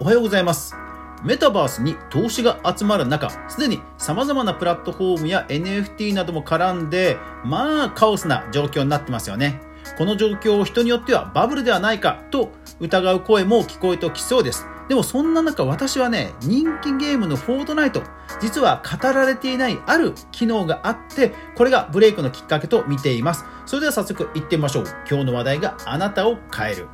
おはようございます。メタバースに投資が集まる中、すでに様々なプラットフォームや NFT なども絡んで、まあカオスな状況になってますよね。この状況を人によってはバブルではないかと疑う声も聞こえてきそうです。でもそんな中私はね、人気ゲームのフォートナイト、実は語られていないある機能があって、これがブレイクのきっかけと見ています。それでは早速行ってみましょう。今日の話題があなたを変える。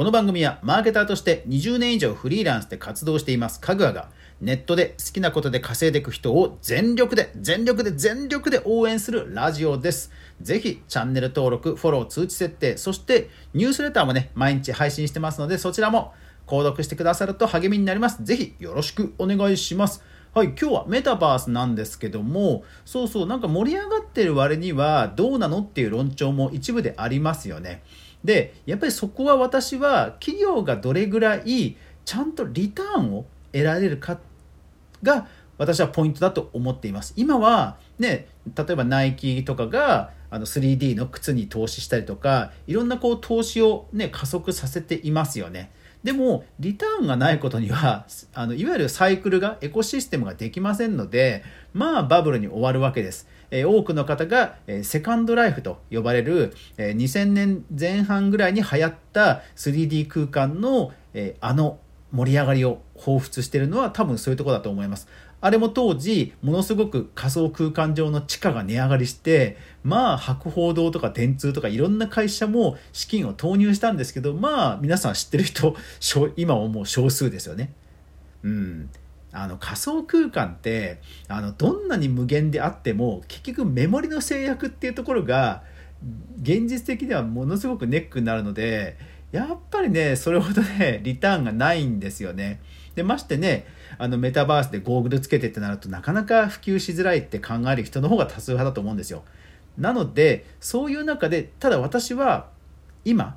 この番組はマーケターとして20年以上フリーランスで活動していますかぐわがネットで好きなことで稼いでいく人を全力で全力で全力で応援するラジオです。ぜひチャンネル登録、フォロー、通知設定、そしてニュースレターもね、毎日配信してますのでそちらも購読してくださると励みになります。ぜひよろしくお願いします。はい、今日はメタバースなんですけども、そうそう、なんか盛り上がってる割にはどうなのっていう論調も一部でありますよね。で、やっぱりそこは私は企業がどれぐらいちゃんとリターンを得られるかが私はポイントだと思っています。今はね、例えばナイキとかがあの 3D の靴に投資したりとか、いろんなこう投資をね、加速させていますよね。でも、リターンがないことには、あの、いわゆるサイクルが、エコシステムができませんので、まあ、バブルに終わるわけです。多くの方が、セカンドライフと呼ばれる、え2000年前半ぐらいに流行った 3D 空間の、あの盛り上がりを彷彿しているのは多分そういうところだと思います。あれも当時、ものすごく仮想空間上の地価が値上がりして、まあ、博報堂とか電通とかいろんな会社も資金を投入したんですけど、まあ、皆さん知ってる人、今はもう少数ですよね。うん。あの仮想空間ってあのどんなに無限であっても結局メモリの制約っていうところが現実的にはものすごくネックになるのでやっぱりねそれほどねリターンがないんですよね。でましてねあのメタバースでゴーグルつけてってなるとなかなか普及しづらいって考える人の方が多数派だと思うんですよ。なのでそういう中でただ私は今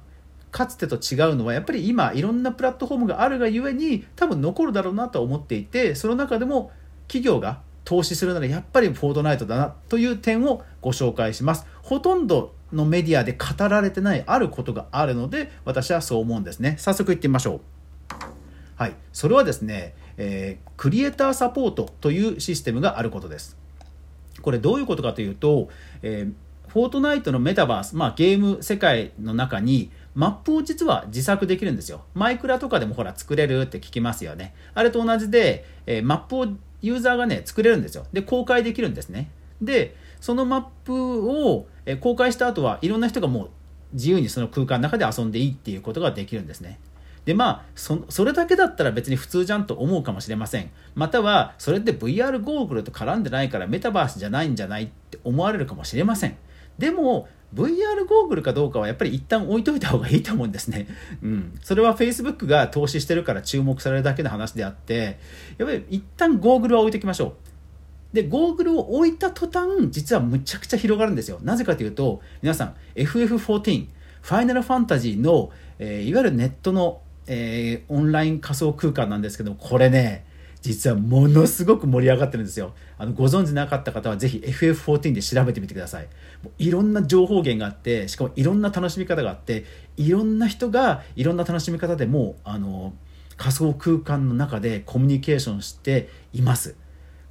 かつてと違うのはやっぱり今いろんなプラットフォームがあるがゆえに多分残るだろうなと思っていてその中でも企業が投資するならやっぱりフォートナイトだなという点をご紹介します。ほとんどのメディアで語られてないあることがあるので私はそう思うんですね。早速いってみましょう。はい。それはですね、えークリエイターサポートというシステムがあることですこれどういうことかというと、えーフォートナイトのメタバース、まあ、ゲーム世界の中にマップを実は自作できるんですよ。マイクラとかでもほら作れるって聞きますよね。あれと同じで、えーマップをユーザーがね、作れるんですよ。で、公開できるんですね。で、そのマップを、え公開した後はいろんな人がもう自由にその空間の中で遊んでいいっていうことができるんですね。でまあそそれだけだったら別に普通じゃんと思うかもしれませんまたはそれって VR ゴーグルと絡んでないからメタバースじゃないんじゃないって思われるかもしれませんでも VR ゴーグルかどうかはやっぱり一旦置いといた方がいいと思うんですね。うん。それは Facebook が投資してるから注目されるだけの話であって、やっぱり一旦ゴーグルは置いときましょう。で、ゴーグルを置いた途端、実はむちゃくちゃ広がるんですよ。なぜかというと、皆さん、FF14、ファイナルファンタジーの、えーいわゆるネットの、えーオンライン仮想空間なんですけど、これね、実はものすごく盛り上がってるんですよ。あの、ご存知なかった方はぜひ FF14 で調べてみてください。もういろんな情報源があって、しかもいろんな楽しみ方があって、いろんな人がいろんな楽しみ方でもう、あの、仮想空間の中でコミュニケーションしています。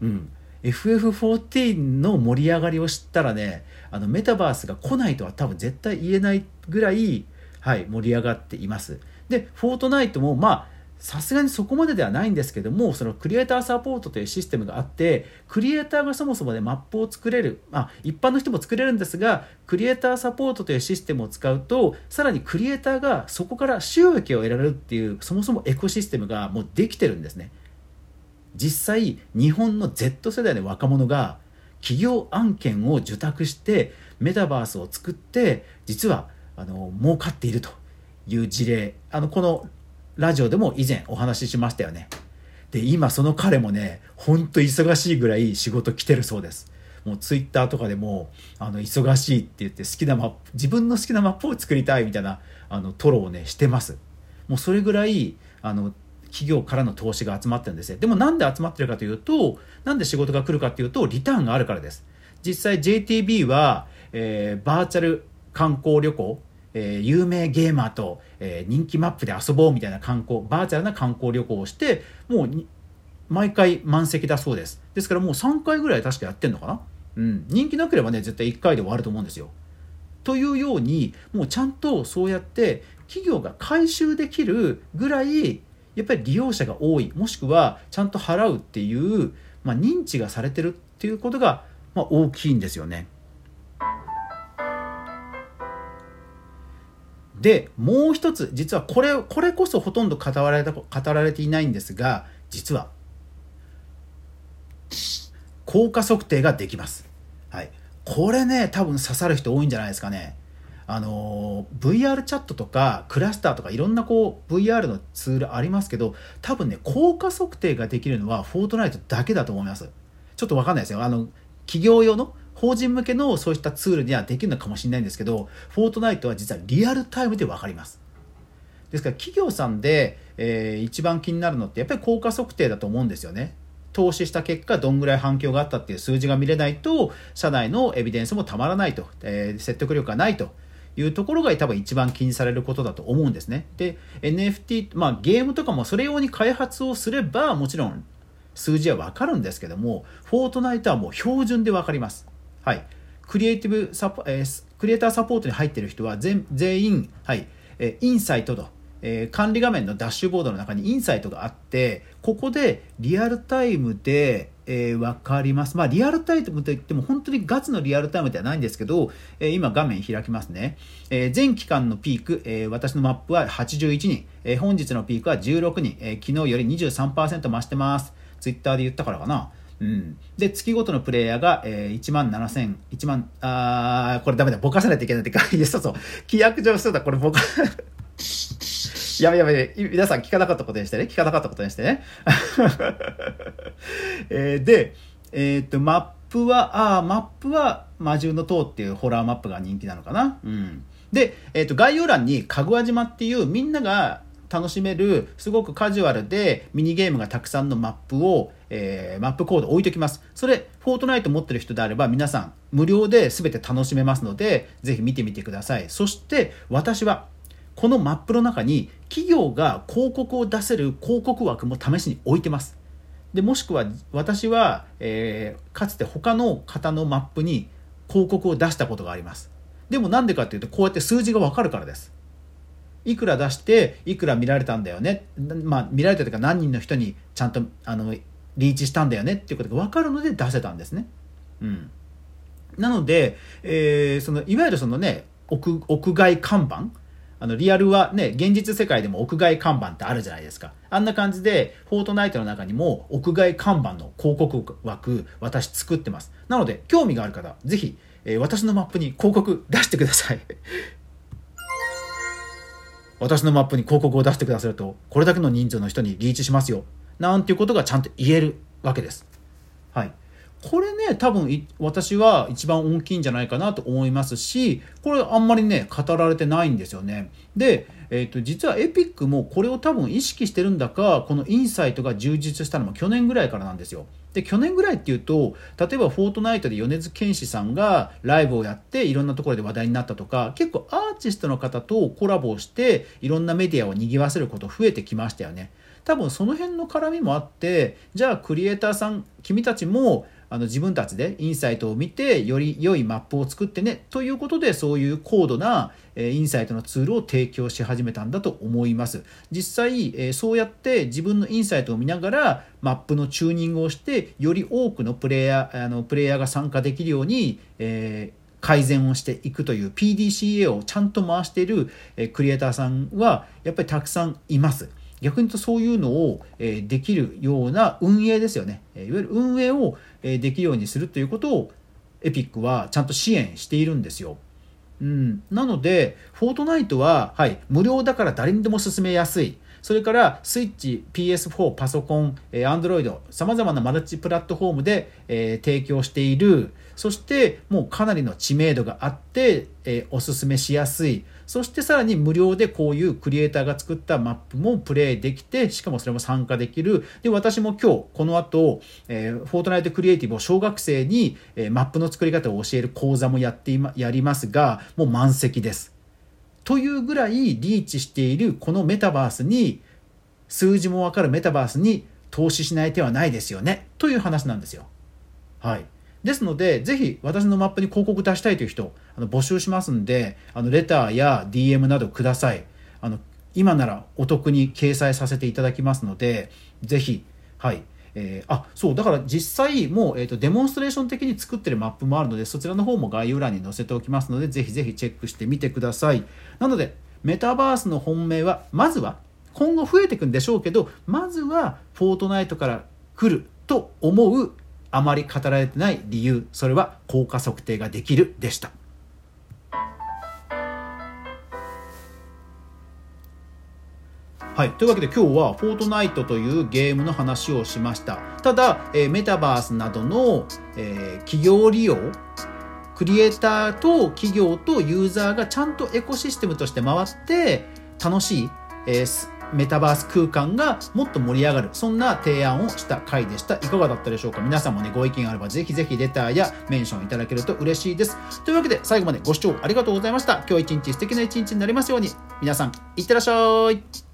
うん。FF14 の盛り上がりを知ったらね、あのメタバースが来ないとは多分絶対言えないぐらい、はい、盛り上がっています。で、フォートナイトも、まあ、さすがにそこまでではないんですけども、そのクリエイターサポートというシステムがあって、クリエイターがそもそもでマップを作れる、まあ、一般の人も作れるんですが、クリエイターサポートというシステムを使うと、さらにクリエイターがそこから収益を得られるっていう、そもそもエコシステムがもうできてるんですね。実際日本の Z 世代の若者が企業案件を受託してメタバースを作って実はあの儲かっているという事例あのこのラジオでも以前お話ししましたよねで今その彼もねほんと忙しいぐらい仕事来てるそうですもうツイッターとかでもあの忙しいって言って好きなマップ自分の好きなマップを作りたいみたいなあのトロをねしてますもうそれぐらいあの企業からの投資が集まってるんですね。でもなんで集まってるかというと、なんで仕事が来るかというと、リターンがあるからです。実際 JTB は、えーバーチャル観光旅行、えー、有名ゲーマーと、えー、人気マップで遊ぼうみたいな観光バーチャルな観光旅行をしてもう毎回満席だそうです。ですからもう3回ぐらい確かやってんのかな、うん、人気なければね絶対1回で終わると思うんですよ。というようにもうちゃんとそうやって企業が回収できるぐらいやっぱり利用者が多い。もしくはちゃんと払うっていう、まあ、認知がされてるっていうことが、まあ、大きいんですよね。でもう一つ実はこれこれこそほとんど語られた語られていないんですが実は効果測定ができます。はい、これね多分刺さる人多いんじゃないですかね。あの VR チャットとかクラスターとかいろんなこう VR のツールありますけど多分ね効果測定ができるのはフォートナイトだけだと思いますちょっと分かんないですよあの企業用の法人向けのそういったツールにはできるのかもしれないんですけどフォートナイトは実はリアルタイムで分かりますですから企業さんで、えー、一番気になるのってやっぱり効果測定だと思うんですよね投資した結果どんぐらい反響があったっていう数字が見れないと社内のエビデンスもたまらないと、えー、説得力がないというところが多分一番気にされることだと思うんですね。で、NFT、まあゲームとかもそれ用に開発をすればもちろん数字はわかるんですけども、フォートナイトはもう標準でわかります。はい。クリエイティブサポ、えー、クリエイターサポートに入っている人は全員、はい、え、インサイトと、えー、管理画面のダッシュボードの中にインサイトがあって、ここでリアルタイムで、えー、分かります。まあ、リアルタイムといっても本当にガチのリアルタイムではないんですけど、えー、今画面開きますね。えー、全期間のピーク、え私のマップは81人、え本日のピークは16人、え昨日より23%増してます。ツイッターで言ったからかな。うん、で、月ごとのプレイヤーが、えー、1万7000、1万、あー、これダメだ、ぼかさないといけないってか、いや、そうそう、規約上そうだ、これぼか、やべやべ、皆さん聞かなかったことにしてね。聞かなかったことにしてね。えー、で、えー、っと、マップは、ああ、マップは魔獣の塔っていうホラーマップが人気なのかな。うん。で、えー、っと、概要欄にかぐわ島っていうみんなが楽しめる、すごくカジュアルでミニゲームがたくさんのマップを、えー、マップコード置いときます。それ、フォートナイト持ってる人であれば皆さん無料で全て楽しめますので、ぜひ見てみてください。そして、私は、このマップの中に企業が広告を出せる広告枠も試しに置いてます。でもしくは私は、えー、かつて他の方のマップに広告を出したことがあります。でもなんでかっていうとこうやって数字がわかるからです。いくら出していくら見られたんだよね。まあ見られたというか何人の人にちゃんとあのリーチしたんだよねっていうことがわかるので出せたんですね。うん。なので、えー、そのいわゆるそのね屋屋外看板あの、リアルはね、現実世界でも屋外看板ってあるじゃないですか。あんな感じで、フォートナイトの中にも屋外看板の広告枠、私作ってます。なので、興味がある方、ぜひ、えー、私のマップに広告出してください。私のマップに広告を出してくださると、これだけの人数の人にリーチしますよ。なんていうことがちゃんと言えるわけです。はい。これね、多分私は一番大きいんじゃないかなと思いますし、これあんまりね、語られてないんですよね。で、えっ、ー、と、実はエピックもこれを多分意識してるんだか、このインサイトが充実したのも去年ぐらいからなんですよ。で、去年ぐらいっていうと、例えばフォートナイトで米津玄師さんがライブをやっていろんなところで話題になったとか、結構アーティストの方とコラボをしていろんなメディアを賑わせること増えてきましたよね。多分その辺の絡みもあって、じゃあクリエイターさん、君たちもあの自分たちでインサイトを見てより良いマップを作ってねということでそういう高度なインサイトのツールを提供し始めたんだと思います実際そうやって自分のインサイトを見ながらマップのチューニングをしてより多くのプレイヤーあのプレイヤーが参加できるように、えー改善をしていくという PDCA をちゃんと回しているクリエイターさんはやっぱりたくさんいます。逆に言うとそういうのを、えできるような運営ですよね、いわゆる運営を、えできるようにするということをエピックはちゃんと支援しているんですよ。うん、なので、フォートナイトは、はい、無料だから誰にでも進めやすい。それから、スイッチ、PS4、パソコン、えー、Android、様々なマルチプラットフォームで、え、提供している。そして、もうかなりの知名度があって、え、おすすめしやすい。そしてさらに無料でこういうクリエイターが作ったマップもプレイできて、しかもそれも参加できる。で、私も今日、この後、えー、フォートナイトクリエイティブを小学生に、えー、マップの作り方を教える講座もやって、やりますが、もう満席です。というぐらいリーチしているこのメタバースに数字もわかるメタバースに投資しない手はないですよねという話なんですよ。はい。ですので、ぜひ私のマップに広告出したいという人、あの募集しますんで、あのレターや DM などください。あの今ならお得に掲載させていただきますので、ぜひ、はい。えー、あそうだから実際もう、えーと、デモンストレーション的に作ってるマップもあるのでそちらの方も概要欄に載せておきますのでぜひぜひチェックしてみてくださいなのでメタバースの本命はまずは今後増えていくんでしょうけどまずはフォートナイトから来ると思うあまり語られてない理由それは効果測定ができるでした。はい、というわけで今日は「フォートナイト」というゲームの話をしました。ただ、えー、メタバースなどの、えー、企業利用クリエイターと企業とユーザーがちゃんとエコシステムとして回って楽しい、えー、メタバース空間がもっと盛り上がる。そんな提案をした回でした。いかがだったでしょうか？皆さんもねご意見あればぜひぜひレターやメンションいただけると嬉しいです。というわけで最後までご視聴ありがとうございました。今日一日素敵な一日になりますように。皆さんいってらっしゃい。